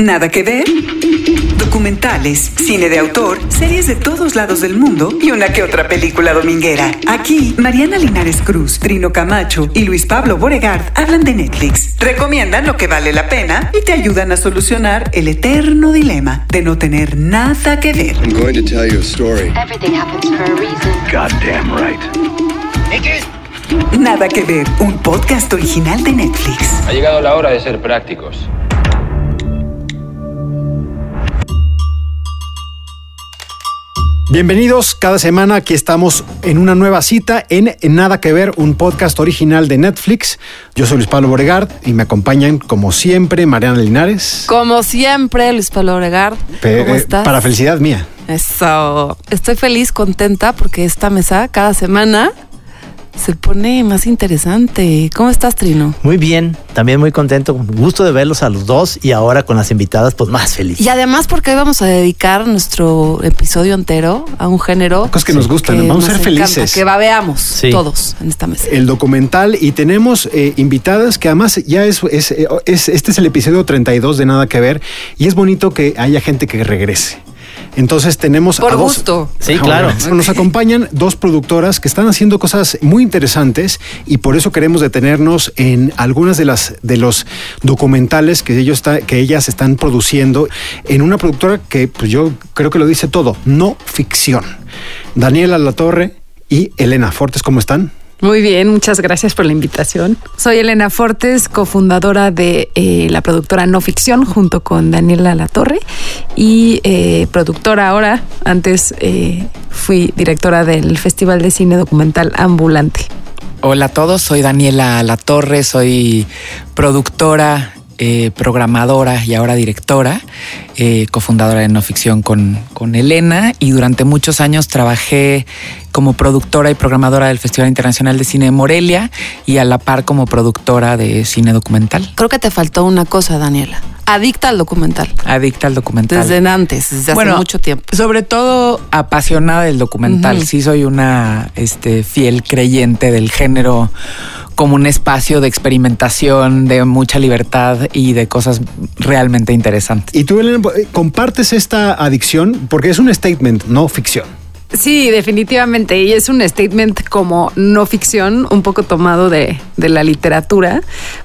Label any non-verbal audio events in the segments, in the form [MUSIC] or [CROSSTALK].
Nada que ver. Documentales, cine de autor, series de todos lados del mundo y una que otra película dominguera. Aquí, Mariana Linares Cruz, Trino Camacho y Luis Pablo Boregard hablan de Netflix, recomiendan lo que vale la pena y te ayudan a solucionar el eterno dilema de no tener nada que ver. I'm going to tell you a story. Everything happens for a reason. Goddamn right. Nada que ver, un podcast original de Netflix. Ha llegado la hora de ser prácticos. Bienvenidos, cada semana aquí estamos en una nueva cita en Nada que ver, un podcast original de Netflix. Yo soy Luis Pablo Boregard y me acompañan como siempre Mariana Linares. Como siempre, Luis Pablo Obregard. Pe- ¿Cómo eh, estás? Para felicidad mía. Eso. Estoy feliz, contenta porque esta mesa cada semana se pone más interesante. ¿Cómo estás, Trino? Muy bien, también muy contento, con gusto de verlos a los dos y ahora con las invitadas, pues más feliz. Y además porque hoy vamos a dedicar nuestro episodio entero a un género Cosas que nos gustan, vamos a ser encanta, felices. que babeamos Sí. todos en esta mesa. El documental y tenemos eh, invitadas que además ya es, es, eh, es- este es el episodio 32 de Nada que ver y es bonito que haya gente que regrese. Entonces tenemos Por a dos- gusto. Sí, claro. bueno, Nos acompañan dos productoras que están haciendo cosas muy interesantes y por eso queremos detenernos en algunas de las de los documentales que ellos está- que ellas están produciendo en una productora que pues yo creo que lo dice todo, no ficción. Daniela Latorre y Elena Fortes, ¿cómo están? Muy bien, muchas gracias por la invitación. Soy Elena Fortes, cofundadora de eh, la productora No Ficción junto con Daniela Latorre y eh, productora ahora. Antes eh, fui directora del Festival de Cine Documental Ambulante. Hola a todos, soy Daniela Latorre, soy productora, eh, programadora y ahora directora, eh, cofundadora de No Ficción con, con Elena y durante muchos años trabajé como productora y programadora del Festival Internacional de Cine de Morelia y a la par como productora de cine documental. Creo que te faltó una cosa, Daniela. Adicta al documental. Adicta al documental. Desde antes, desde hace mucho tiempo. Sobre todo apasionada del documental. Sí, soy una este, fiel creyente del género como un espacio de experimentación, de mucha libertad y de cosas realmente interesantes. Y tú Elena eh, compartes esta adicción porque es un statement, no ficción. Sí, definitivamente. Y es un statement como no ficción, un poco tomado de, de la literatura,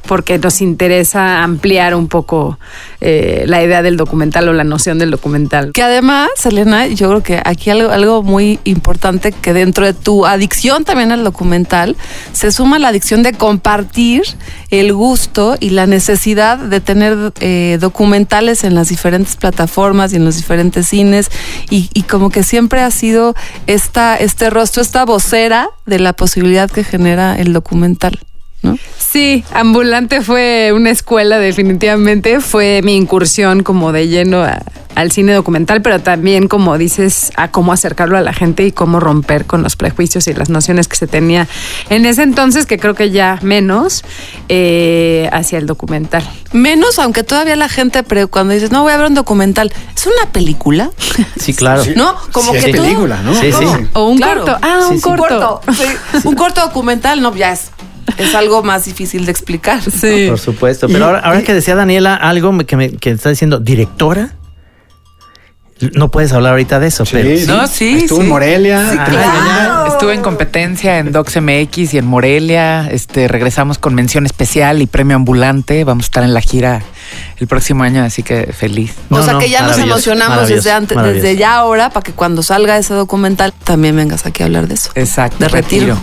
porque nos interesa ampliar un poco eh, la idea del documental o la noción del documental. Que además, Elena, yo creo que aquí algo, algo muy importante que dentro de tu adicción también al documental se suma la adicción de compartir el gusto y la necesidad de tener eh, documentales en las diferentes plataformas y en los diferentes cines y, y como que siempre ha sido esta, este rostro, esta vocera de la posibilidad que genera el documental. ¿No? Sí, Ambulante fue una escuela definitivamente, fue mi incursión como de lleno a- al cine documental, pero también como dices, a cómo acercarlo a la gente y cómo romper con los prejuicios y las nociones que se tenía en ese entonces, que creo que ya menos, eh, hacia el documental. Menos, aunque todavía la gente, pero cuando dices, no voy a ver un documental, ¿es una película? Sí, claro. ¿No? Como Sí, que es todo- película, ¿no? Sí, sí. O un Claro. corto. Ah, Sí, un sí. Un corto. corto, sí. un corto documental, no, ya es, es algo más difícil de explicar. Sí. Por supuesto. Pero ahora, ahora que decía Daniela algo que me que está diciendo, directora, no puedes hablar ahorita de eso, pero Sí, No, sí, Estuvo en sí. Morelia. Ah. Estuve en competencia en Docs MX y en Morelia. Este, regresamos con mención especial y premio ambulante. Vamos a estar en la gira el próximo año, así que feliz. No, o sea no, que ya nos emocionamos desde antes, desde ya ahora, para que cuando salga ese documental también vengas aquí a hablar de eso. Exacto. De retiro.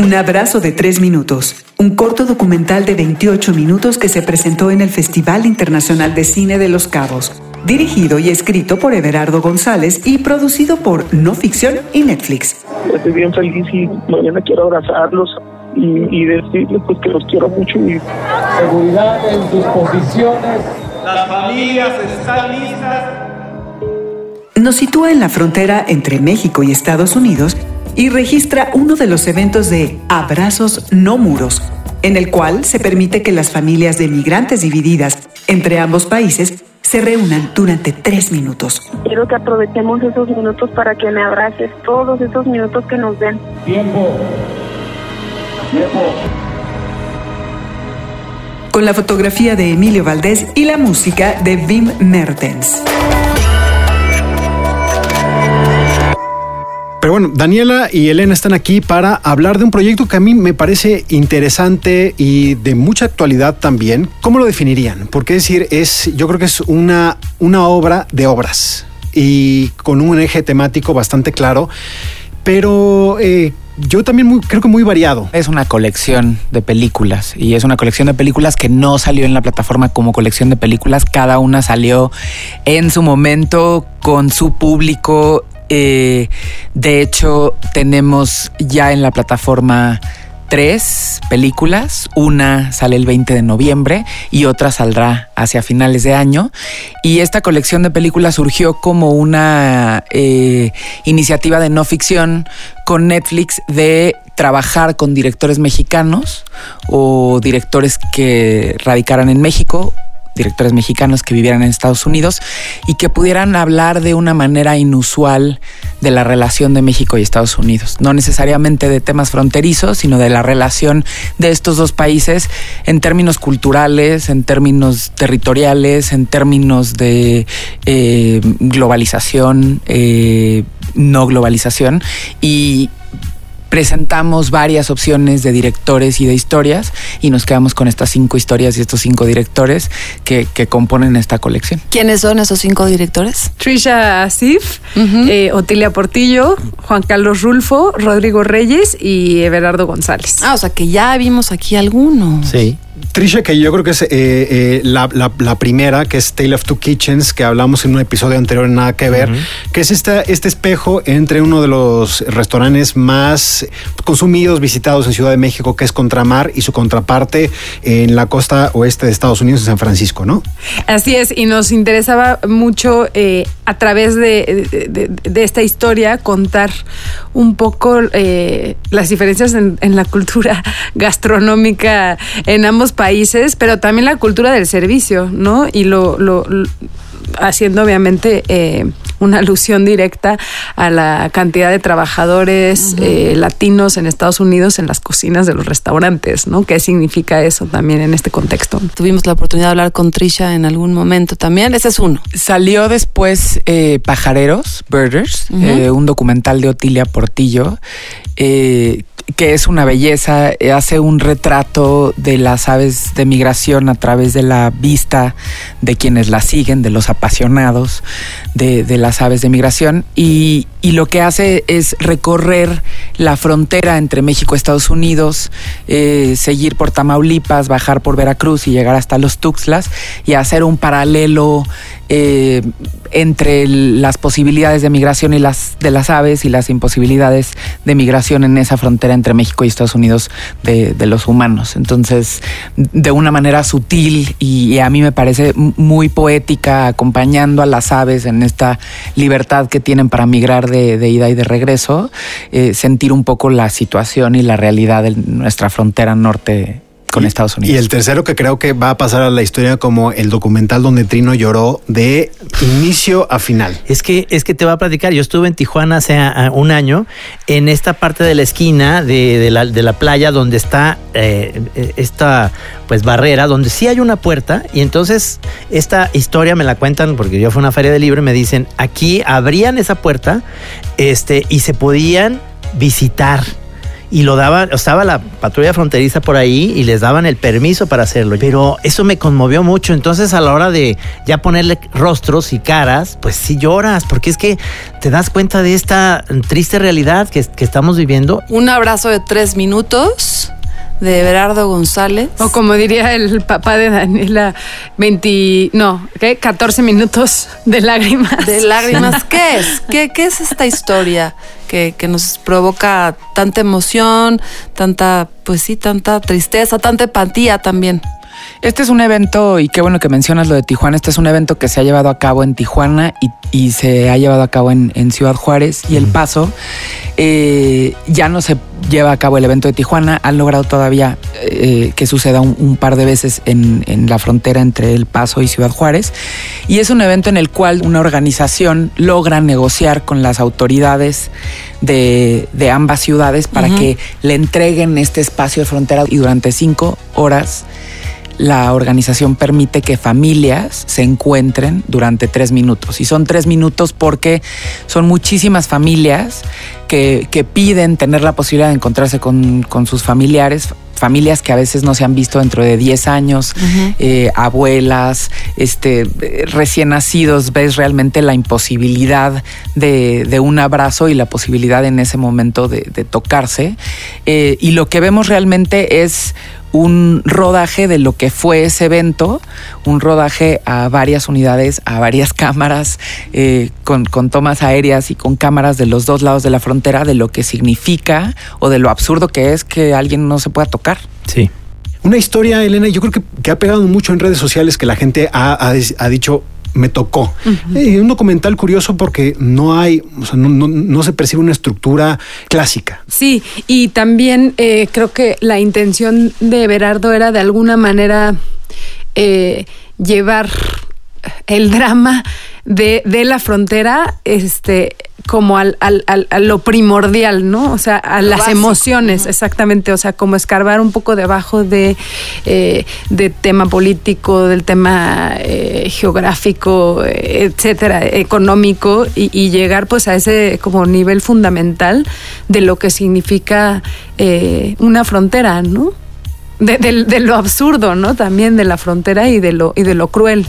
Un abrazo de tres minutos. Un corto documental de 28 minutos que se presentó en el Festival Internacional de Cine de Los Cabos. Dirigido y escrito por Everardo González y producido por No Ficción y Netflix. estoy bien feliz y mañana quiero abrazarlos y, y decirles pues que los quiero mucho y seguridad en tus posiciones. Las familias están listas. Nos sitúa en la frontera entre México y Estados Unidos y registra uno de los eventos de Abrazos No Muros, en el cual se permite que las familias de migrantes divididas entre ambos países se reúnan durante tres minutos. Quiero que aprovechemos esos minutos para que me abraces, todos esos minutos que nos den. Tiempo. Tiempo. con la fotografía de Emilio Valdés y la música de Wim Mertens. Pero bueno, Daniela y Elena están aquí para hablar de un proyecto que a mí me parece interesante y de mucha actualidad también. ¿Cómo lo definirían? Porque es decir, es, yo creo que es una, una obra de obras y con un eje temático bastante claro, pero eh, yo también creo que muy variado. Es una colección de películas y es una colección de películas que no salió en la plataforma como colección de películas. Cada una salió en su momento con su público. Eh, de hecho, tenemos ya en la plataforma tres películas. Una sale el 20 de noviembre y otra saldrá hacia finales de año. Y esta colección de películas surgió como una eh, iniciativa de no ficción con Netflix de trabajar con directores mexicanos o directores que radicaran en México directores mexicanos que vivieran en Estados Unidos y que pudieran hablar de una manera inusual de la relación de México y Estados Unidos. No necesariamente de temas fronterizos, sino de la relación de estos dos países en términos culturales, en términos territoriales, en términos de eh, globalización, eh, no globalización y presentamos varias opciones de directores y de historias y nos quedamos con estas cinco historias y estos cinco directores que, que componen esta colección. ¿Quiénes son esos cinco directores? Trisha Asif, eh, Otilia Portillo, Juan Carlos Rulfo, Rodrigo Reyes y Everardo González. Ah, o sea que ya vimos aquí algunos. Sí. Trisha, que yo creo que es eh, eh, la, la- la primera, que es Tale of Two Kitchens, que hablamos en un episodio anterior en Nada que Ver, que es esta, este espejo entre uno de los restaurantes más consumidos, visitados en Ciudad de México, que es Contramar, y su contraparte en la costa oeste de Estados Unidos, en San Francisco, ¿no? Así es, y nos interesaba mucho eh, a través de, de- de- de esta historia contar un poco eh, las diferencias en, en la cultura gastronómica en ambos países, pero también la cultura del servicio, ¿no? Y lo, lo- lo- haciendo obviamente eh, una [LAUGHS] alusión directa a la cantidad de trabajadores eh, latinos en Estados Unidos en las cocinas de los restaurantes, ¿no? ¿Qué significa eso también en este contexto? Tuvimos la oportunidad de hablar con Trisha en algún momento también. Ese es uno. Salió después eh, Pajareros, Birders, eh, un documental de Otilia Portillo, eh, que es una belleza, eh, hace un retrato de las aves de migración a través de la vista de quienes la siguen, de los apasionados de, las aves de migración, y, y lo que hace es recorrer la frontera entre México y Estados Unidos, eh, seguir por Tamaulipas, bajar por Veracruz y llegar hasta los Tuxtlas y hacer un paralelo eh, entre las posibilidades de migración y las de las aves y las imposibilidades de migración en esa frontera entre México y Estados Unidos de, los humanos. Entonces, de una manera sutil y, a mí me parece muy poética, acompañando a las aves en esta libertad que tienen para migrar de, de ida y de regreso, eh, sentir un poco la situación y la realidad de nuestra frontera norte con Estados Unidos. Y el tercero que creo que va a pasar a la historia como el documental donde Trino lloró de inicio a final. Es que, es que te voy a platicar. Yo estuve en Tijuana hace un año, en esta parte de la esquina de, de la, de la playa donde está eh, eh, esta pues barrera, donde sí hay una puerta. Y entonces esta historia me la cuentan porque yo fui a una feria de libro y me dicen, aquí abrían esa puerta este, y se podían visitar. Y lo daban, estaba la patrulla fronteriza por ahí y les daban el permiso para hacerlo. Pero eso me conmovió mucho. Entonces, a la hora de ya ponerle rostros y caras, pues sí lloras, porque es que te das cuenta de esta triste realidad que, que estamos viviendo. Un abrazo de tres minutos de Berardo González. O como diría el papá de Daniela, 20, no, ¿qué? 14 minutos de lágrimas. De lágrimas. [LAUGHS] ¿Qué es? ¿Qué, qué es esta historia que, que nos provoca tanta emoción, tanta, pues sí, tanta tristeza, tanta empatía también? Este es un evento, y qué bueno que mencionas lo de Tijuana, este es un evento que se ha llevado a cabo en Tijuana y, y se ha llevado a cabo en, en Ciudad Juárez y El Paso. Eh, ya no se lleva a cabo el evento de Tijuana, han logrado todavía eh, que suceda un, un par de veces en, en la frontera entre El Paso y Ciudad Juárez. Y es un evento en el cual una organización logra negociar con las autoridades de, de ambas ciudades para que le entreguen este espacio de frontera y durante cinco horas la organización permite que familias se encuentren durante tres minutos. Y son tres minutos porque son muchísimas familias que, que piden tener la posibilidad de encontrarse con, con sus familiares, familias que a veces no se han visto dentro de 10 años, eh, abuelas, este, recién nacidos, ves realmente la imposibilidad de, de un abrazo y la posibilidad en ese momento de, de tocarse. Eh, y lo que vemos realmente es un rodaje de lo que fue ese evento, un rodaje a varias unidades, a varias [LAUGHS] cámaras, eh, con, con, tomas aéreas y con cámaras de los dos lados de la frontera, de lo que significa o de lo absurdo que es que alguien no se pueda tocar. Sí. Una historia, Elena, yo creo que, que ha pegado mucho en redes sociales que la gente ha, ha, ha dicho, me tocó. Uh -huh. eh, un documental curioso porque no hay, o sea, no, no, no, se percibe una estructura clásica. Sí, y también eh, creo que la intención de Berardo era de alguna manera eh, llevar el drama de, de la frontera, este como al, al, al, a lo primordial, ¿no? O sea, a lo las básico. emociones, uh -huh. exactamente. O sea, como escarbar un poco debajo de, eh, de tema político, del tema eh, geográfico, etcétera, económico, y, y, llegar pues a ese como nivel fundamental de lo que significa eh, una frontera, ¿no? De, de, de, lo absurdo, ¿no? También de la frontera y de lo, y de lo cruel.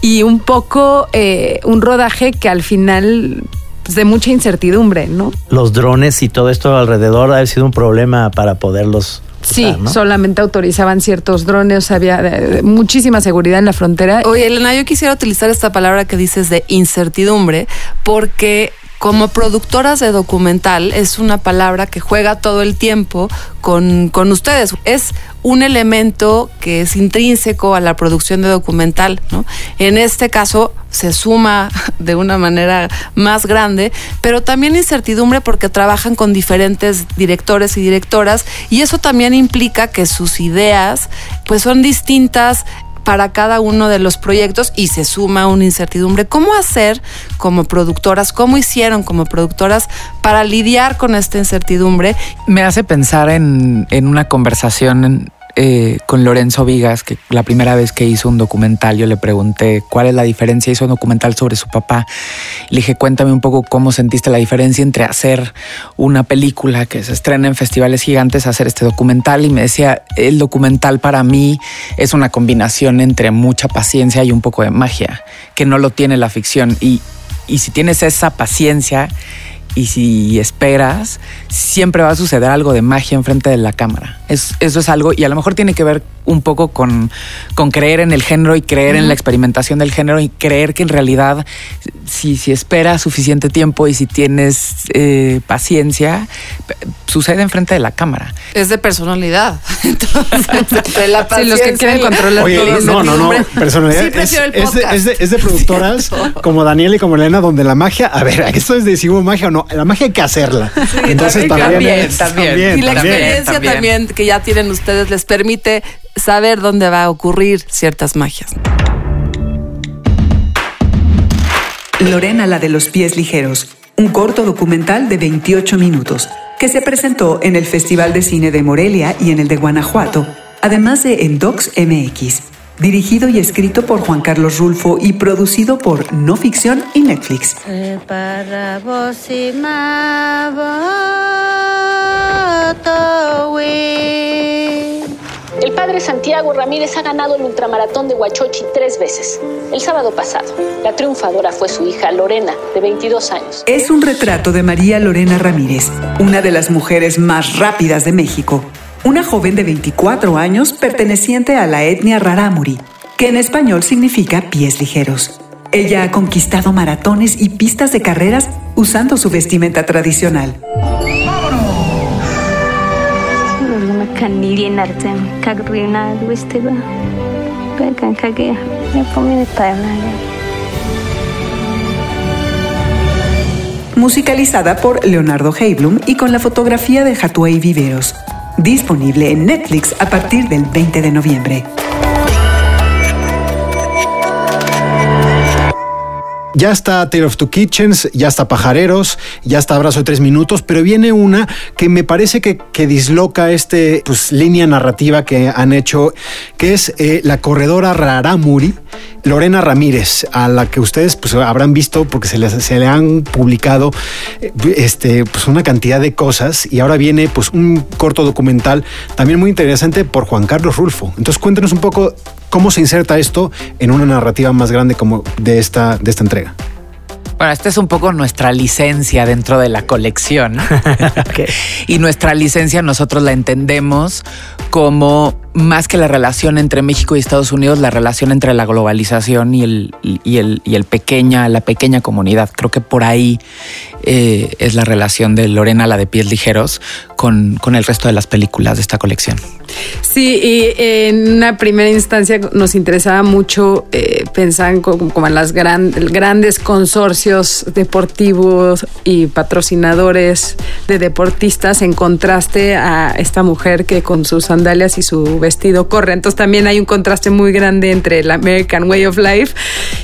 Y un poco eh, un rodaje que al final pues, de mucha incertidumbre, ¿no? Los drones y todo esto alrededor ha sido un problema para poderlos Sí, solamente autorizaban ciertos drones, había de, muchísima seguridad en la frontera. Oye, Elena, yo quisiera utilizar esta palabra que dices de incertidumbre, porque como productoras de documental es una palabra que juega todo el tiempo con, con, ustedes. Es un elemento que es intrínseco a la producción de documental. ¿no? En este caso se suma [LAUGHS] de una manera más grande, pero también incertidumbre porque trabajan con diferentes directores y directoras y eso también implica que sus ideas pues son distintas para cada uno de los proyectos y se suma una incertidumbre. ¿Cómo hacer como productoras, cómo hicieron como productoras para lidiar con esta incertidumbre? Me hace pensar en, en una conversación eh, con Lorenzo Vigas, que la primera vez que hizo un documental, yo le pregunté cuál es la diferencia. Hizo un documental sobre su papá. Le dije, cuéntame un poco cómo sentiste la diferencia entre hacer una película que se estrena en festivales gigantes, hacer este documental. Y me decía, el documental para mí es una combinación entre mucha paciencia y un poco de magia, que no lo tiene la ficción. Y, y si tienes esa paciencia y si esperas, siempre va a suceder algo de magia enfrente de la cámara. Es, eso es algo, y a lo mejor tiene que ver un poco con, con creer en el género y creer uh -huh. en la experimentación del género y creer que en realidad, si, si esperas suficiente tiempo y si tienes eh, paciencia, sucede enfrente de la cámara. Es de personalidad. [LAUGHS] Entonces, de la [LAUGHS] sí, los que quieren controlar Oye, todo. No, no, no, personalidad. Sí, es, es, de, es, de, es, de, [LAUGHS] productoras como Daniel y como Elena, donde la magia, a ver, esto es decimos magia o no, la magia hay que hacerla. Sí, Entonces también, también, es, también, también, Y la también, experiencia también. también que ya tienen ustedes les permite saber dónde va a ocurrir ciertas magias. Lorena, la de los pies ligeros, un corto documental de 28 minutos que se presentó en el Festival de Cine de Morelia y en el de Guanajuato, además de en Docs MX, dirigido y escrito por Juan Carlos Rulfo y producido por No Ficción y Netflix. El padre Santiago Ramírez ha ganado el ultramaratón de Huachochi tres veces. El sábado pasado, la triunfadora fue su hija Lorena, de 22 años. Es un retrato de María Lorena Ramírez, una de las mujeres más rápidas de México. Una joven de 24 años perteneciente a la etnia Rarámuri, que en español significa pies ligeros. Ella ha conquistado maratones y pistas de carreras usando su vestimenta tradicional. Musicalizada por Leonardo Heiblum y con la fotografía de Hatuey Viveros. Disponible en Netflix a partir del 20 de noviembre. Ya está Tale of Two Kitchens, ya está Pajareros, ya está Abrazo de Tres Minutos, pero viene una que me parece que, que disloca este pues, línea narrativa que han hecho, que es eh, la corredora Raramuri, Lorena Ramírez, a la que ustedes pues, habrán visto porque se le, se le han publicado eh, este, pues, una cantidad de cosas y ahora viene pues, un corto documental también muy interesante por Juan Carlos Rulfo. Entonces cuéntenos un poco cómo se inserta esto en una narrativa más grande como de esta, de esta entrega. Bueno, esta es un poco nuestra licencia dentro de la colección. [LAUGHS] Y nuestra licencia nosotros la entendemos como más que la relación entre México y Estados Unidos, la relación entre la globalización y el, y el, y el pequeña, la pequeña comunidad. Creo que por ahí eh, es la relación de Lorena, la de pies ligeros, con, con el resto de las películas de esta colección. Sí, y en una primera instancia nos interesaba mucho eh, pensar en como, como en las gran- grandes consorcios deportivos y patrocinadores de deportistas en contraste a esta mujer que con sus sandalias y su vestido corre. Entonces también hay un contraste muy grande entre el American Way of Life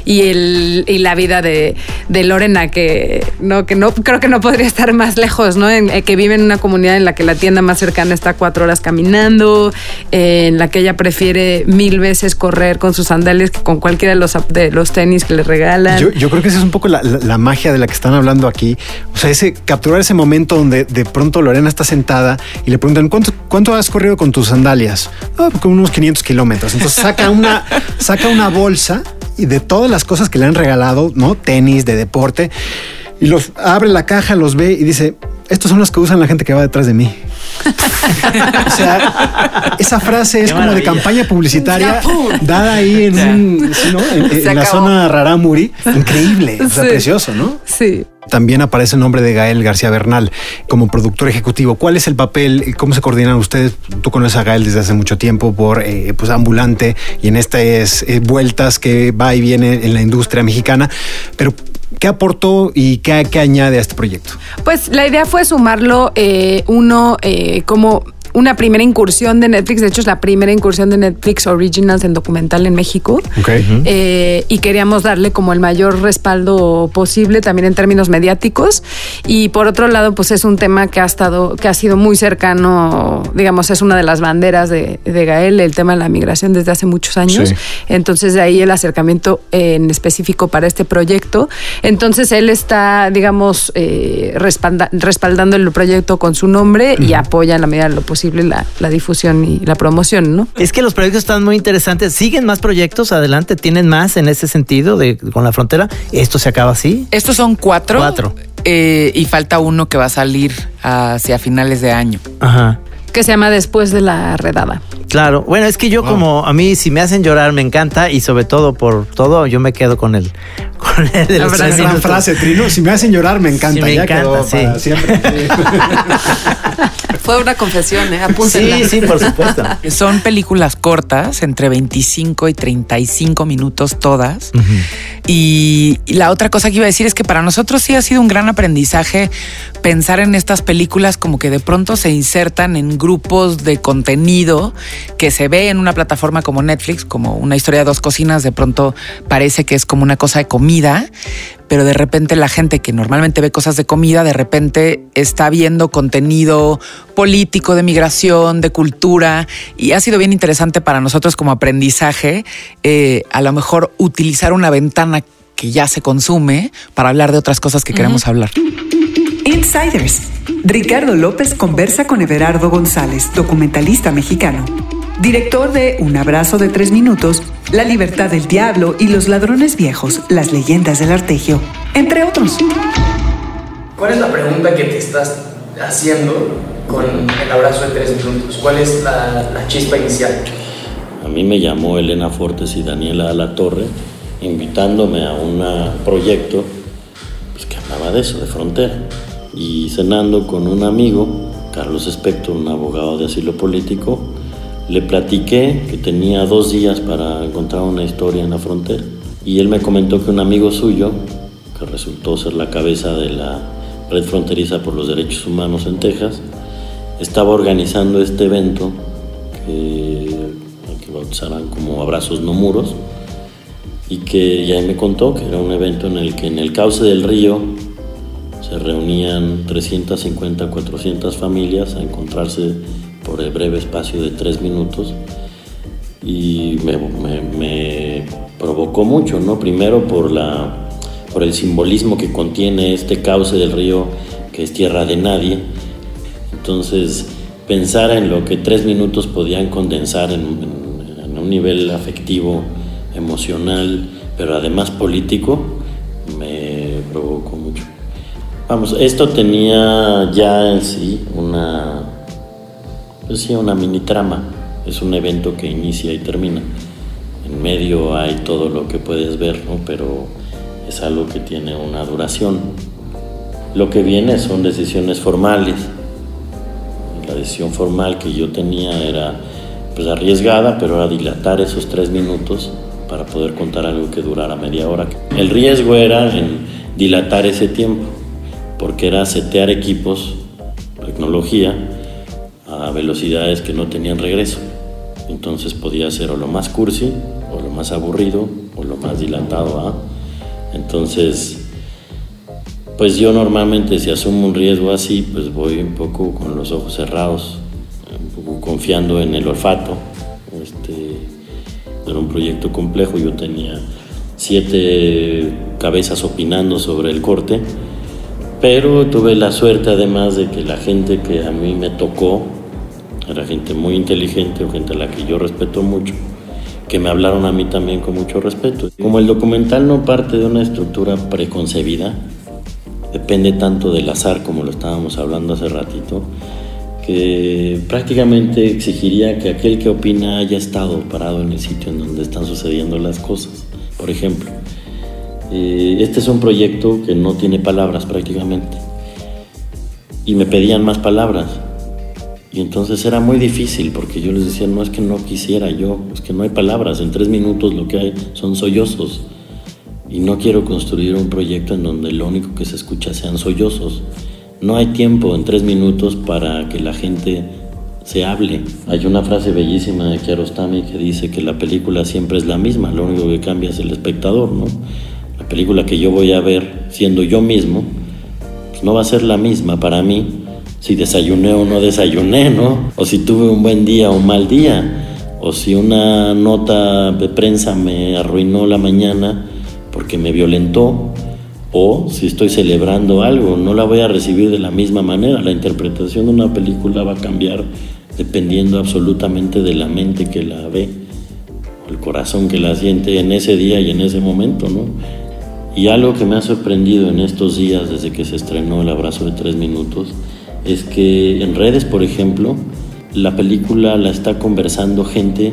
y, el, y la vida de, Lorena, que no, que no creo que no podría estar más lejos, ¿no? En- eh, que vive en una comunidad en la que la tienda más cercana está cuatro horas caminando, eh, en la que ella prefiere mil veces correr con sus sandalias que con cualquiera de los, de los tenis que le regalan. Yo, yo creo que esa es un poco la, la- la magia de la que están hablando aquí. O sea, ese capturar ese momento donde de pronto Lorena está sentada y le preguntan ¿cuánto, cuánto has corrido con tus sandalias? "Ah, con unos 500 kilómetros. Entonces saca una, [LAUGHS] saca una bolsa y de todas las cosas que le han regalado, ¿no? Tenis, de deporte. Y los abre la caja, los ve y dice, estos son los que usan la gente que va detrás de mí. o sea, esa frase es Qué como de campaña publicitaria dada ahí en, un- sí, ¿no? en, en Se la zona Raramuri. Increíble, o sea, Sí. precioso, ¿no? Sí. También aparece el nombre de Gael García Bernal como productor ejecutivo. ¿Cuál es el papel? ¿Cómo se coordinan ustedes? Tú conoces a Gael desde hace mucho tiempo por eh, pues ambulante y en estas eh, vueltas que va y viene en la industria mexicana. Pero, ¿qué aportó y qué, añade a este proyecto? Pues la idea fue sumarlo eh, uno como una primera incursión de Netflix, de hecho es la primera incursión de Netflix Originals en documental en México. Eh, y queríamos darle como el mayor respaldo posible también en términos mediáticos. Y por otro lado pues es un tema que ha estado que ha sido muy cercano digamos es una de las banderas de, de Gael el tema de la migración desde hace muchos años. Sí. entonces de ahí el acercamiento en específico para este proyecto. Entonces él está digamos eh, respalda- respaldando el proyecto con su nombre y apoya en la medida de lo posible la, la difusión y la promoción no Es que los proyectos están muy interesantes. ¿Siguen más proyectos adelante? ¿Tienen más en ese sentido de con la frontera? ¿Esto se acaba así? Estos son cuatro. Cuatro. eh, y falta uno que va a salir hacia finales de año. Ajá. que se llama después de la redada Claro, bueno, es que yo como a mí si me hacen llorar me encanta y sobre todo por todo yo me quedo con el [LAUGHS] con el de La los gran minutos. frase, Trino. Si me hacen llorar, me encanta. Sí, me ya encanta, quedó sí. para siempre. [LAUGHS] Fue una confesión, ¿eh? Apúntenla. Sí, sí, por [LAUGHS] supuesto. Son películas cortas, entre 25 y 35 minutos todas. Y y la otra cosa que iba a decir es que para nosotros sí ha sido un gran aprendizaje pensar en estas películas como que de pronto se insertan en grupos de contenido que se ve en una plataforma como Netflix, como una historia de dos cocinas, de pronto parece que es como una cosa de comida, pero de repente la gente que normalmente ve cosas de comida, de repente está viendo contenido político, de migración, de cultura, y ha sido bien interesante para nosotros como aprendizaje, eh, a lo mejor utilizar una ventana que ya se consume para hablar de otras cosas que queremos hablar. Insiders. Ricardo López conversa con Everardo González, documentalista mexicano. Director de Un abrazo de tres minutos, La libertad del diablo y Los ladrones viejos, las leyendas del artegio, entre otros. ¿Cuál es la pregunta que te estás haciendo con el abrazo de tres minutos? ¿Cuál es la, la chispa inicial? A mí me llamó Elena Fortes y Daniela Alatorre invitándome a un proyecto pues, que hablaba de eso, de frontera. Y cenando con un amigo, Carlos Espector, un abogado de asilo político, le platiqué que tenía dos días para encontrar una historia en la frontera. Y él me comentó que un amigo suyo, que resultó ser la cabeza de la Red Fronteriza por los Derechos Humanos en Texas, estaba organizando este evento que, que bautizarán como Abrazos No Muros, y que ya me contó que era un evento en el que en el cauce del río se reunían 350, 400 familias a encontrarse por el breve espacio de tres minutos y me, me- me provocó mucho, ¿no? Primero por, la, por el simbolismo que contiene este cauce del río que es tierra de nadie. Entonces, pensar en lo que tres minutos podían condensar en, en- en un nivel afectivo, emocional, pero además político, me provocó mucho. Vamos, esto tenía ya en sí una, pues sí, una mini trama. Es un evento que inicia y termina. En medio hay todo lo que puedes ver, ¿no? pero es algo que tiene una duración. Lo que viene son decisiones formales. La decisión formal que yo tenía era pues arriesgada, pero era dilatar esos tres minutos para poder contar algo que durara media hora. El riesgo era en dilatar ese tiempo, porque era setear equipos, tecnología, a velocidades que no tenían regreso. Entonces podía ser o lo más cursi, o lo más aburrido, o lo más dilatado. ¿ah? Entonces, pues yo normalmente si asumo un riesgo así, pues voy un poco con los ojos cerrados, un poco confiando en el olfato. Este, era un proyecto complejo, yo tenía siete cabezas opinando sobre el corte, pero tuve la suerte además de que la gente que a mí me tocó era gente muy inteligente gente a la que yo respeto mucho, que me hablaron a mí también con mucho respeto. Como el documental no parte de una estructura preconcebida, depende tanto del azar como lo estábamos hablando hace ratito, que prácticamente exigiría que aquel que opina haya estado parado en el sitio en donde están sucediendo las cosas. Por ejemplo, eh, este es un proyecto que no tiene palabras prácticamente. Y me pedían más palabras. Y entonces era muy difícil porque yo les decía, no es que no quisiera yo, es que no hay palabras. En tres minutos lo que hay son sollozos. Y no quiero construir un proyecto en donde lo único que se escucha sean sollozos. No hay tiempo en tres minutos para que la gente se hable. Hay una frase bellísima de Kiarostami que dice que la película siempre es la misma, lo único que cambia es el espectador, ¿no? La película que yo voy a ver siendo yo mismo, pues no va a ser la misma para mí si desayuné o no desayuné, ¿no? O si tuve un buen día o un mal día, o si una nota de prensa me arruinó la mañana porque me violentó, o si estoy celebrando algo, no la voy a recibir de la misma manera. La interpretación de una película va a cambiar dependiendo absolutamente de la mente que la ve, o el corazón que la siente en ese día y en ese momento, ¿no? Y algo que me ha sorprendido en estos días desde que se estrenó El abrazo de tres minutos es que en redes, por ejemplo, la película la está conversando gente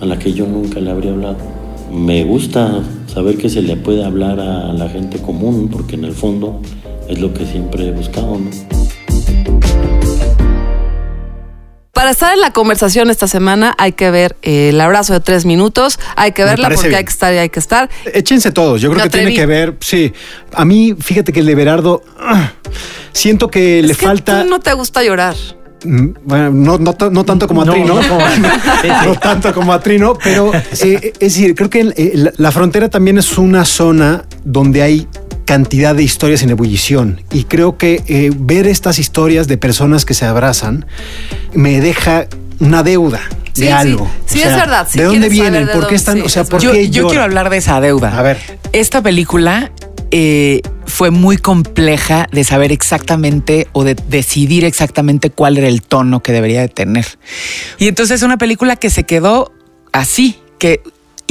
a la que yo nunca le habría hablado. Me gusta saber que se le puede hablar a la gente común, porque en el fondo es lo que siempre he buscado, ¿no? Para estar en la conversación esta semana hay que ver eh, el abrazo de tres minutos, hay que verla porque bien. hay que estar y hay que estar. Échense todos, yo creo Me que tiene que ver, sí. A mí, fíjate que el de Berardo, ah, siento que le falta... Tú no te gusta llorar. Mm, Bueno, no, no, no tanto como a No, Trino, no [LAUGHS] tanto como a Trino, pero [LAUGHS] eh, es decir, creo que eh, la, la frontera también es una zona donde hay cantidad de historias en ebullición y creo que eh, ver estas historias de personas que se abrazan me deja una deuda de sí. algo. Sí, es verdad, ¿De dónde saber vienen? de ¿Por qué están? sí, o sea, ¿por yo, qué yo quiero hablar de esa deuda. A ver. Esta película eh, fue muy compleja de saber exactamente o de decidir exactamente cuál era el tono que debería de tener. Y entonces es una película que se quedó así, que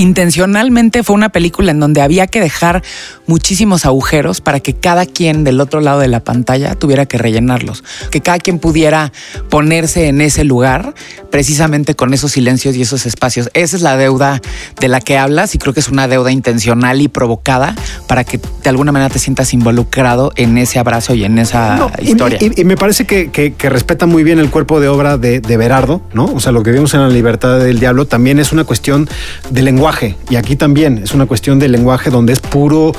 intencionalmente fue una película en donde había que dejar muchísimos agujeros para que cada quien del otro lado de la pantalla tuviera que rellenarlos, que cada quien pudiera ponerse en ese lugar precisamente con esos silencios y esos espacios. Esa es la deuda de la que hablas y creo que es una deuda intencional y provocada para que de alguna manera te sientas involucrado en ese abrazo y en esa No, y- historia. Y, y me parece que, que- que respeta muy bien el cuerpo de obra de, de Berardo, ¿no? O sea, lo que vimos en La Libertad del Diablo también es una cuestión de lenguaje. Y aquí también es una cuestión de lenguaje donde es puro,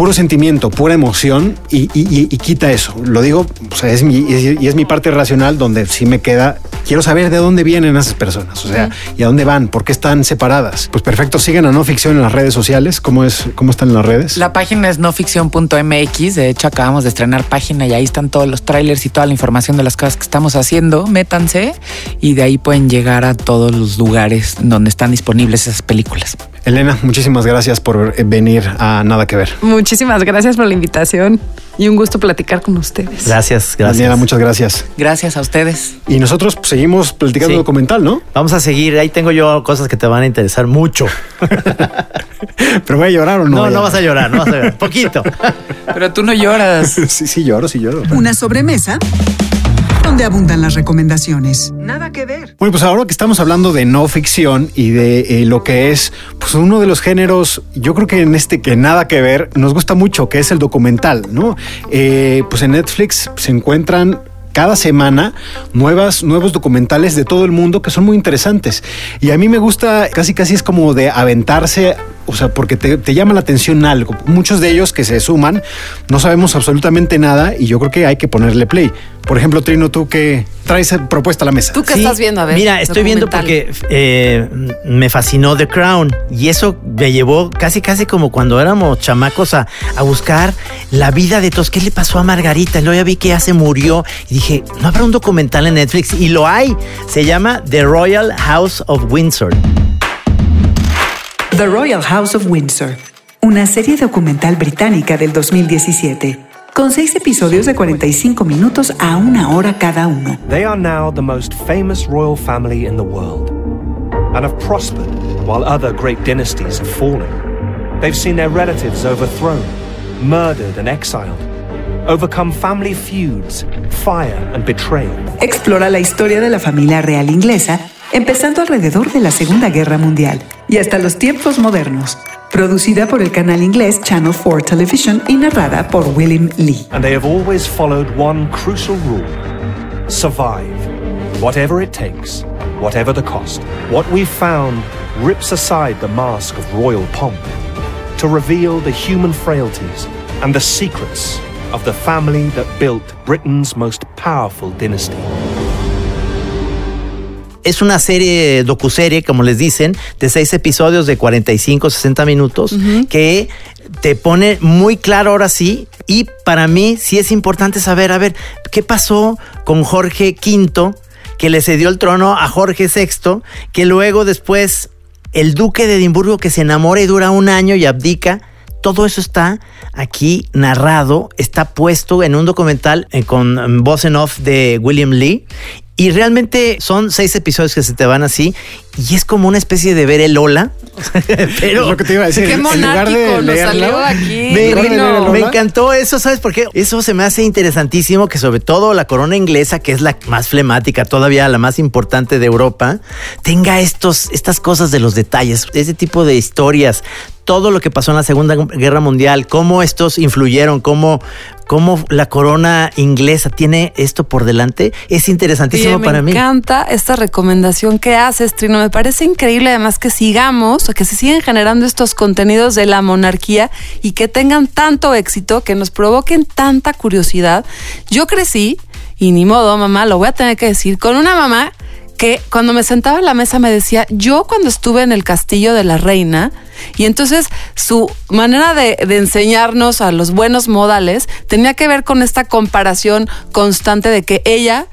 puro sentimiento, pura emoción y, y- y quita eso. Lo digo, o sea, es mi, y es mi parte racional donde sí me queda, quiero saber de dónde vienen esas personas, o sea, y a dónde van, por qué están separadas. Pues perfecto, sigan a No Ficción en las redes sociales. ¿Cómo, es, cómo están en las redes? La página es noficción.mx. De hecho, acabamos de estrenar página y ahí están todos los trailers y toda la información de las cosas que estamos haciendo. Métanse y de ahí pueden llegar a todos los lugares donde están disponibles esas películas. Elena, muchísimas gracias por venir a Nada que Ver. Muchísimas gracias por la invitación y un gusto platicar con ustedes. Gracias, gracias. Daniela, muchas gracias. Gracias a ustedes. Y nosotros pues, seguimos platicando Sí. documental, ¿no? Vamos a seguir. Ahí tengo yo cosas que te van a interesar mucho. [LAUGHS] Pero voy a llorar o no. No, no vas a llorar, no vas a llorar. [LAUGHS] Poquito. Pero tú no lloras. Sí, sí lloro, sí lloro. Una sobremesa donde abundan las recomendaciones. Nada que ver. Bueno, pues ahora que estamos hablando de no ficción y de eh, lo que es pues uno de los géneros, yo creo que en este que nada que ver, nos gusta mucho, que es el documental, ¿no? Eh, pues en Netflix se encuentran cada semana nuevas, nuevos documentales de todo el mundo que son muy interesantes. Y a mí me gusta, casi casi es como de aventarse, o sea, porque te, te llama la atención algo. Muchos de ellos que se suman, no sabemos absolutamente nada y yo creo que hay que ponerle play. Por ejemplo, Trino, tú que traes propuesta a la mesa. ¿Tú qué Sí, estás viendo? A ver. Mira, estoy viendo porque eh, me fascinó The Crown y eso me llevó casi, casi como cuando éramos chamacos a, a buscar la vida de todos. ¿Qué le pasó a Margarita? Luego ya vi que ya se murió y dije, ¿no habrá un documental en Netflix? Y lo hay. Se llama The Royal House of Windsor. The Royal House of Windsor, una serie documental británica del 2017, con seis episodios de 45 minutos a una hora cada uno. They are now the most famous royal family in the world and have prospered while other great dynasties have fallen. They've seen their relatives overthrown, murdered, and exiled, overcome family feuds, fire, and betrayal. Explora la historia de la familia real inglesa, empezando alrededor de la Segunda Guerra Mundial y hasta los tiempos modernos. Producida por el canal inglés Channel 4 Television y narrada por William Lee. And they have always followed one crucial rule survive, whatever it takes, whatever the cost. What we've found rips aside the mask of royal pomp to reveal the human frailties and the secrets of the family that built Britain's most powerful dynasty. Es una serie, docuserie, como les dicen, de seis episodios de 45, 60 minutos, que te pone muy claro ahora sí. Y para mí sí es importante saber, a ver, ¿qué pasó con Jorge V, que le cedió el trono a Jorge VI, que luego después el duque de Edimburgo que se enamora y dura un año y abdica? Todo eso está aquí narrado, está puesto en un documental eh, con voz en off de William Lee. Y realmente son seis episodios que se te van así. Y es como una especie de ver el Ola. [LAUGHS] Pero Es lo que te iba a decir. Qué en lugar de monárquico nos leerlo, salió aquí. me, en me encantó eso, ¿sabes por qué? Eso se me hace interesantísimo que sobre todo la corona inglesa, que es la más flemática, todavía la más importante de Europa, tenga estos, estas cosas de los detalles, ese tipo de historias, todo lo que pasó en la Segunda Guerra Mundial, cómo estos influyeron, cómo, cómo la corona inglesa tiene esto por delante, es interesantísimo para me mí. encanta esta recomendación que haces, Trino. Me parece increíble además que sigamos que se siguen generando estos contenidos de la monarquía y que tengan tanto éxito, que nos provoquen tanta curiosidad. Yo crecí, y ni modo, mamá, lo voy a tener que decir, con una mamá que cuando me sentaba en la mesa me decía, yo cuando estuve en el castillo de la reina, y entonces su manera de enseñarnos a los buenos modales tenía que ver con esta comparación constante de que ella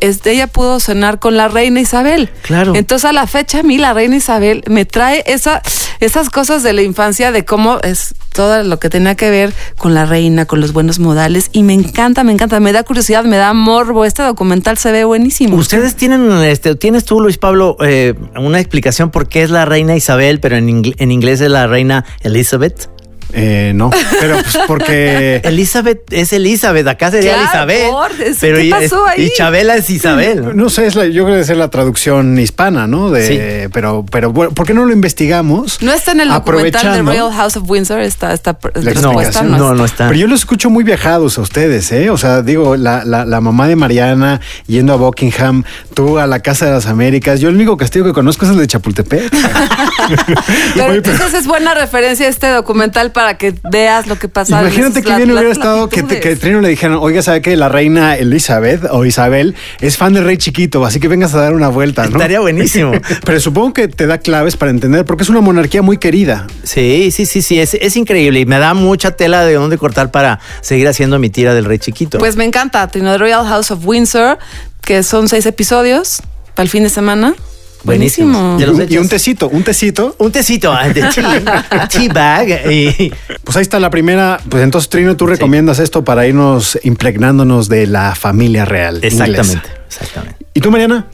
este, ella pudo cenar con la reina Isabel. Claro. Entonces a la fecha a mí la reina Isabel me trae esa, esas cosas de la infancia de cómo es todo lo que tenía que ver con la reina, con los buenos modales y me encanta, me encanta, me da curiosidad, me da morbo. Este documental se ve buenísimo. Ustedes tienen, este, tienes tú, Luis Pablo, eh, una explicación por qué es la reina Isabel, pero en, ingl- en inglés es la reina Elizabeth. Eh, no, pero pues porque [LAUGHS] Elizabeth es Elizabeth, acá sería Claro, Isabel. por pero ¿qué y, pasó ahí? y Chabela es Isabel. No sé, es la- yo creo que es la traducción hispana, ¿no? De, Pero, pero bueno, ¿por qué no lo investigamos? no está en el documental de Royal House of Windsor, está, está respuesta, explicación. no, no, no está. Pero yo los escucho muy viajados a ustedes, ¿eh? O sea, digo, la, la, la mamá de Mariana yendo a Buckingham, tú a la Casa de las Américas. Yo el único castillo que conozco es el de Chapultepec. [LAUGHS] [LAUGHS] Pero Oye, pero- entonces es buena referencia este documental para que veas lo que pasa. Imagínate que bien hubiera estado que, te- que Trino le dijeran, oiga, ¿sabe que la reina Elizabeth o Isabel es fan del rey chiquito? Así que vengas a dar una vuelta, ¿no? Estaría buenísimo. [LAUGHS] Pero supongo que te da claves para entender, porque es una monarquía muy querida. Sí, sí, sí, sí, es, es increíble y me da mucha tela de dónde cortar para seguir haciendo mi tira del rey chiquito. Pues me encanta, Trino, The Royal House of Windsor, que son seis episodios para el fin de semana. Buenísimo. Y un, y un tecito, un tecito. Un tecito ah, de tea, [LAUGHS] tea bag. Y... Pues ahí está la primera. Pues entonces, Trino, tú recomiendas esto para irnos impregnándonos de la familia real. Exactamente, inglesa. exactamente. ¿Y tú, Mariana?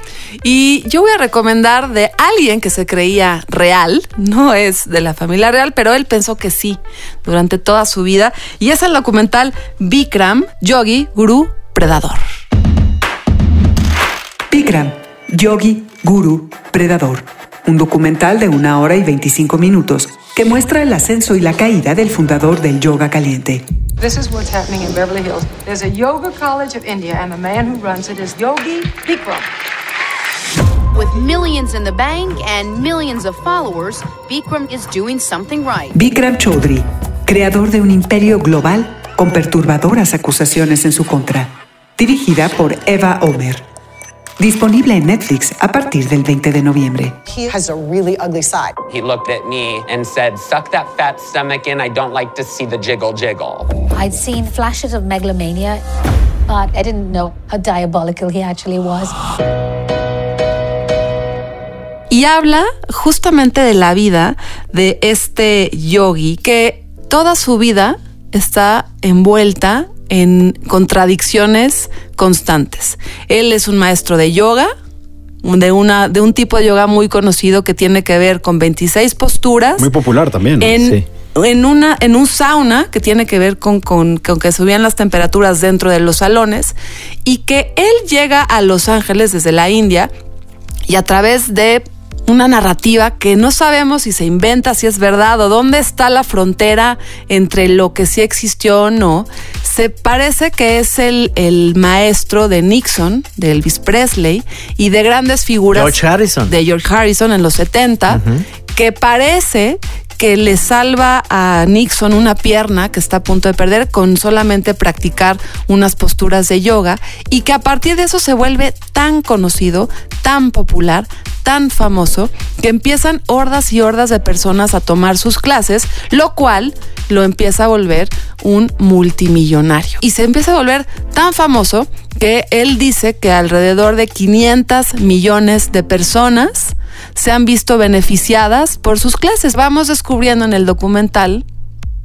Y yo voy a recomendar de alguien que se creía real, no es de la familia real, pero él pensó que sí durante toda su vida. Y es el documental Bikram, Yogi, Guru, Predador. Bikram, Yogi, Guru, Predador. Un documental de una hora y 25 minutos que muestra el ascenso y la caída del fundador del yoga caliente. This is what's happening in Beverly Hills. There's a yoga college of India, and the man who runs it is Yogi Bikram. With millions in the bank and millions of followers, Bikram is doing something right. Bikram Chaudhry, creador de un imperio global con perturbadoras acusaciones en su contra. Dirigida por Eva Omer. Disponible en Netflix a partir del 20 de noviembre. He has a really ugly side. He looked at me and said, Suck that fat stomach in. I don't like to see the jiggle jiggle. I'd seen flashes of megalomania, but I didn't know how diabolical he actually was. Y habla justamente de la vida de este yogi que toda su vida está envuelta en contradicciones constantes. Él es un maestro de yoga, de, una, de un tipo de yoga muy conocido que tiene que ver con 26 posturas. Muy popular también. ¿no? en, Sí. en, una, en un sauna que tiene que ver con, con- con que subían las temperaturas dentro de los salones y que él llega a Los Ángeles desde la India y a través de una narrativa que no sabemos si se inventa, si es verdad o dónde está la frontera entre lo que sí existió o no, se parece que es el, el maestro de Nixon, de Elvis Presley y de grandes figuras George Harrison. de George Harrison en los 70, que parece que le salva a Nixon una pierna que está a punto de perder con solamente practicar unas posturas de yoga y que a partir de eso se vuelve tan conocido, tan popular, tan famoso, que empiezan hordas y hordas de personas a tomar sus clases, lo cual lo empieza a volver un multimillonario. Y se empieza a volver tan famoso que él dice que alrededor de 500 millones de personas se han visto beneficiadas por sus clases. Vamos descubriendo en el documental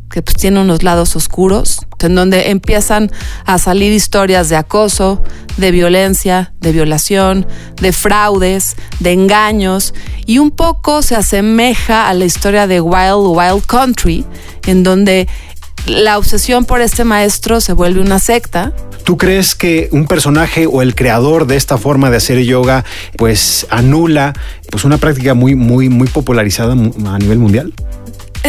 que pues tiene unos lados oscuros, en donde empiezan a salir historias de acoso, de violencia, de violación, de fraudes, de engaños, y un poco se asemeja a la historia de Wild Wild Country, en donde la obsesión por este maestro se vuelve una secta, ¿Tú crees que un personaje o el creador de esta forma de hacer yoga pues anula pues una práctica muy muy muy popularizada a nivel mundial?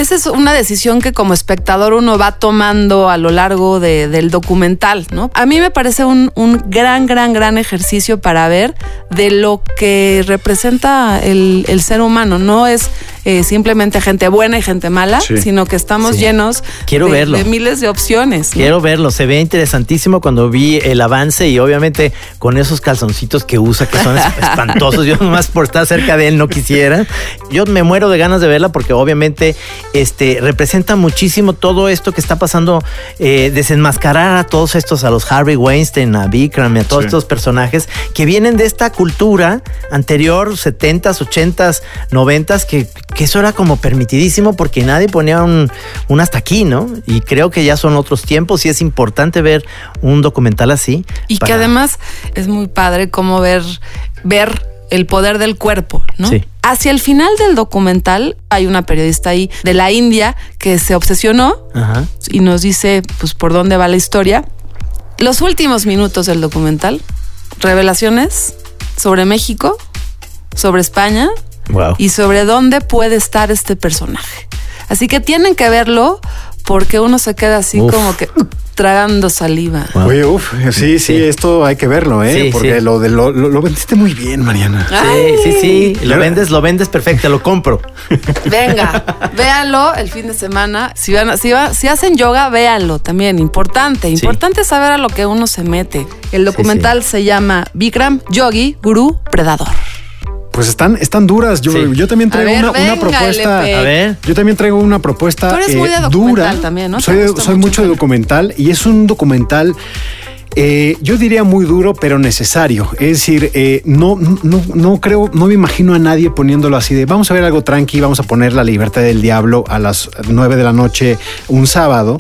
Esa es una decisión que como espectador uno va tomando a lo largo de- del documental, ¿no? A mí me parece un, un gran, gran, gran ejercicio para ver de lo que representa el, el ser humano. No es eh, simplemente gente buena y gente mala, Sí. sino que estamos Sí. llenos Quiero de, verlo. de miles de opciones. ¿no? Quiero verlo, se ve interesantísimo cuando vi el avance y obviamente con esos calzoncitos que usa que son es- [LAUGHS] espantosos. Yo nomás por estar cerca de él no quisiera. Yo me muero de ganas de verla porque obviamente este representa muchísimo todo esto que está pasando, eh, desenmascarar a todos estos, a los Harvey Weinstein, a Bikram, y a todos Sí. estos personajes que vienen de esta cultura anterior, 70s, 80s, 90s, que, que eso era como permitidísimo porque nadie ponía un, un hasta aquí, ¿no? Y creo que ya son otros tiempos y es importante ver un documental así. Y que además es muy padre como ver, ver el poder del cuerpo, ¿no? Sí. Hacia el final del documental hay una periodista ahí de la India que se obsesionó Ajá. y nos dice pues por dónde va la historia. Los últimos minutos del documental, revelaciones sobre México, sobre España Wow. y sobre dónde puede estar este personaje. Así que tienen que verlo porque uno se queda así Uf. como que tragando saliva. Oye, uf, sí, sí, esto hay que verlo, ¿eh? Sí, Porque sí. Lo, de, lo, lo- lo vendiste muy bien, Mariana. Ay. Sí, sí, sí. Lo vendes, lo vendes perfecto, lo compro. Venga, [LAUGHS] véanlo el fin de semana. Si, van, a- si, va- si hacen yoga, véanlo también. Importante, importante saber a lo que uno se mete. El documental se llama Bikram Yogi Guru Predador. Pues están, están duras. Yo, yo también A traigo ver, una, propuesta. LP. A ver. Yo también traigo una propuesta Tú eres eh, muy de documental dura. también, ¿no? Soy, soy mucho de documental y es un documental. eh, yo diría muy duro, pero necesario. Es decir, eh, no, no, no creo, no me imagino a nadie poniéndolo así de vamos a ver algo tranqui, vamos a poner la libertad del diablo a las 9 de la noche un sábado.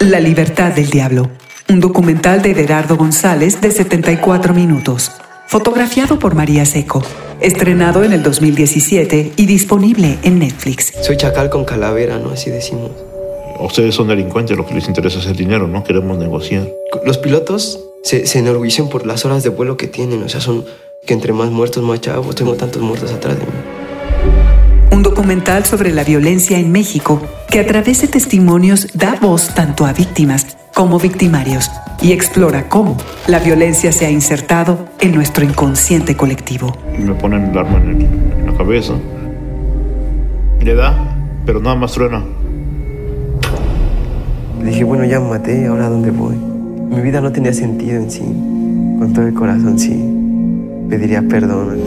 La libertad del diablo. Un documental de Gerardo González de 74 minutos. Fotografiado por María Seco. Estrenado en el 2017 y disponible en Netflix. Soy chacal con calavera, ¿no? Así decimos. Ustedes son delincuentes, lo que les interesa es el dinero, no queremos negociar. Los pilotos se, se enorgullecen por las horas de vuelo que tienen. O sea, son que entre más muertos, más chavos. Tengo tantos muertos atrás de mí. Un documental sobre la violencia en México que a través de testimonios da voz tanto a víctimas como victimarios y explora cómo la violencia se ha insertado en nuestro inconsciente colectivo. Me ponen el arma en, el- en la cabeza. Le da, pero nada más truena. Dije, bueno, ya me maté, ¿ahora dónde voy? Mi vida no tenía sentido en sí. Con todo el corazón, sí. Pediría perdón.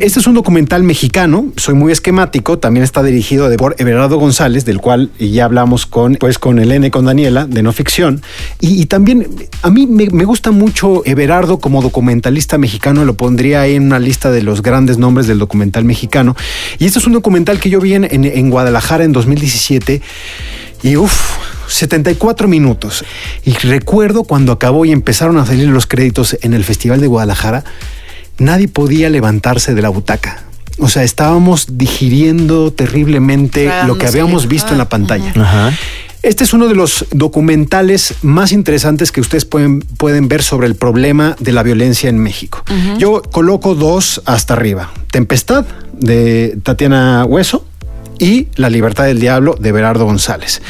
Este es un documental mexicano, soy muy esquemático, también está dirigido por Everardo González, del cual ya hablamos con, pues, con Elena con Daniela, de no ficción. Y, también a mí me, gusta mucho Everardo como documentalista mexicano, lo pondría ahí en una lista de los grandes nombres del documental mexicano. Y este es un documental que yo vi en Guadalajara en 2017 y uff. 74 minutos. Y recuerdo cuando acabó y empezaron a salir los créditos en el Festival de Guadalajara, nadie podía levantarse de la butaca. O sea, estábamos digiriendo terriblemente lo que habíamos visto en la pantalla. Ajá. Este es uno de los documentales más interesantes que ustedes pueden, pueden ver sobre el problema de la violencia en México. Yo coloco dos hasta arriba. Tempestad de Tatiana Hueso y La libertad del diablo de Berardo González.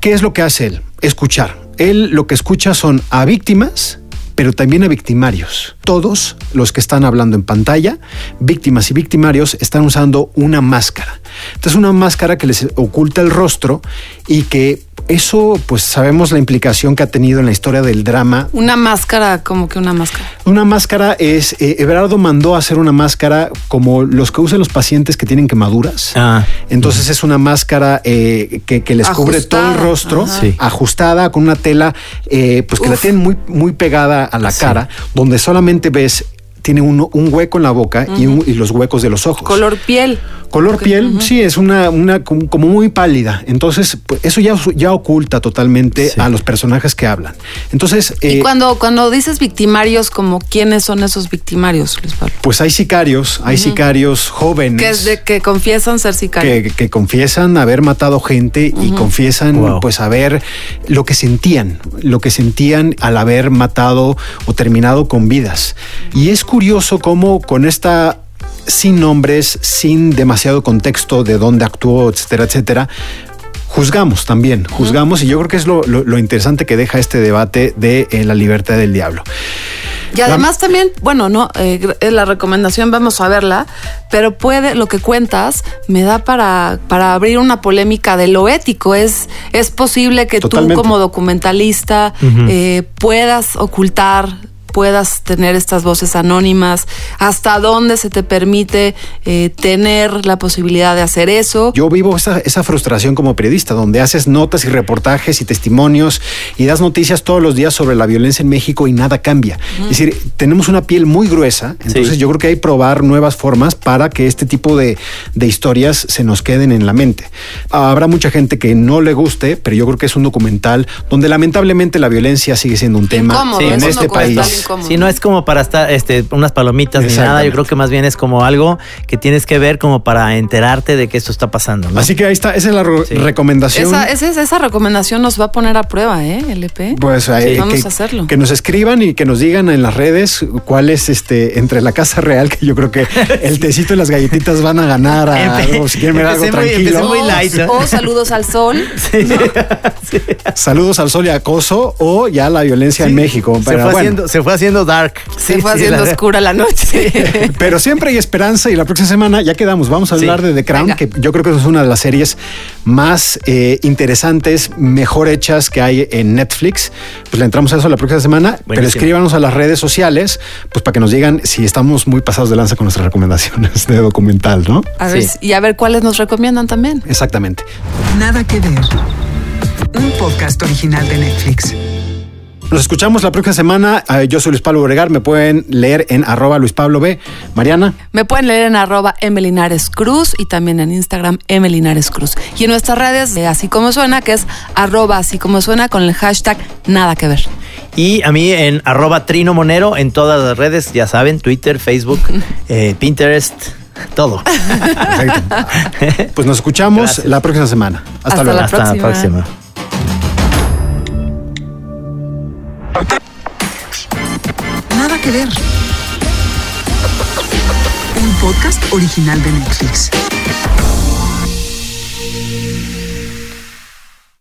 ¿Qué es lo que hace él? Escuchar. Él lo que escucha son a víctimas, pero también a victimarios. Todos los que están hablando en pantalla, víctimas y victimarios, están usando una máscara. Entonces una máscara que les oculta el rostro y que eso, pues sabemos la implicación que ha tenido en la historia del drama Una máscara, como que una máscara. una máscara es, eh, Everardo mandó a hacer una máscara como los que usan los pacientes que tienen quemaduras. Ah. Entonces es una máscara eh, que, que les cubre todo el rostro. Sí. ajustada con una tela, eh, pues que la tienen muy, muy pegada a la cara, donde solamente ves, tiene uno- un hueco en la boca y, un- y los huecos de los ojos. Color piel. Color piel, sí, es una, una como muy pálida. Entonces, pues, eso ya, ya oculta totalmente a los personajes que hablan. Entonces, y eh, cuando, cuando dices victimarios, como quiénes son esos victimarios, Luis Pablo? pues hay sicarios, hay sicarios jóvenes. Que, es de, que confiesan ser sicarios. que, que confiesan haber matado gente y confiesan Wow. pues haber lo que sentían, lo que sentían al haber matado o terminado con vidas. Y es curioso cómo con esta sin nombres, sin demasiado contexto de dónde actuó, etcétera, etcétera, juzgamos también, juzgamos y yo creo que es lo, lo- lo interesante que deja este debate de eh, la libertad del diablo. Y además también, bueno, no, eh, la recomendación vamos a verla, pero puede, lo que cuentas me da para, para abrir una polémica de lo ético. Es, es posible que Totalmente. tú como documentalista eh, puedas ocultar puedas tener estas voces anónimas, hasta dónde se te permite eh, tener la posibilidad de hacer eso. Yo vivo esa, esa frustración como periodista, donde haces notas y reportajes y testimonios y das noticias todos los días sobre la violencia en México y nada cambia. Es decir, tenemos una piel muy gruesa, entonces yo creo que hay que probar nuevas formas para que este tipo de, de historias se nos queden en la mente. Habrá mucha gente que no le guste, pero yo creo que es un documental donde lamentablemente la violencia sigue siendo un tema Incómodo, en es este documental país. Sí, no es como para estar, este, unas palomitas ni nada. Yo creo que más bien es como algo que tienes que ver como para enterarte de que esto está pasando. ¿no? Así que ahí está, esa es la recomendación. Esa, esa, esa recomendación nos va a poner a prueba, ¿eh? LP. Pues eh, vamos que, a hacerlo. que nos escriban y que nos digan en las redes cuál es este entre la casa real, que yo creo que [LAUGHS] el tecito y las galletitas van a ganar a algo, si quieren ver algo muy- muy light, ¿no? O saludos al sol. [LAUGHS] [LAUGHS] Saludos al sol y acoso o ya la violencia en México. Se fue, bueno, haciendo, se fue haciendo dark. Se Sí, fue sí, haciendo la- oscura la noche. [LAUGHS] Pero siempre hay esperanza y la próxima semana ya quedamos. Vamos a hablar de The Crown, que yo creo que es una de las series más eh, interesantes, mejor hechas que hay en Netflix. Pues le entramos a eso la próxima semana, pero escríbanos a las redes sociales, pues para que nos digan si estamos muy pasados de lanza con nuestras recomendaciones de documental, ¿no? A ver, si- y a ver cuáles nos recomiendan también. Exactamente. Nada que ver. Un podcast original de Netflix. Nos escuchamos la próxima semana. Eh, Yo soy Luis Pablo Bregar. Me pueden leer en arroba Luis Pablo B. Mariana. Me pueden leer en arroba Emelinares Cruz y también en Instagram Emelinares Cruz. Y en nuestras redes, de así como suena, que es arroba así como suena con el hashtag nada que ver. Y a mí en arroba Trino Monero en todas las redes, ya saben, Twitter, Facebook, [LAUGHS] eh, Pinterest, todo. [LAUGHS] Pues nos escuchamos Gracias. la próxima semana. Hasta, Hasta luego. la Hasta la próxima. próxima. Nada. Un podcast original de Netflix.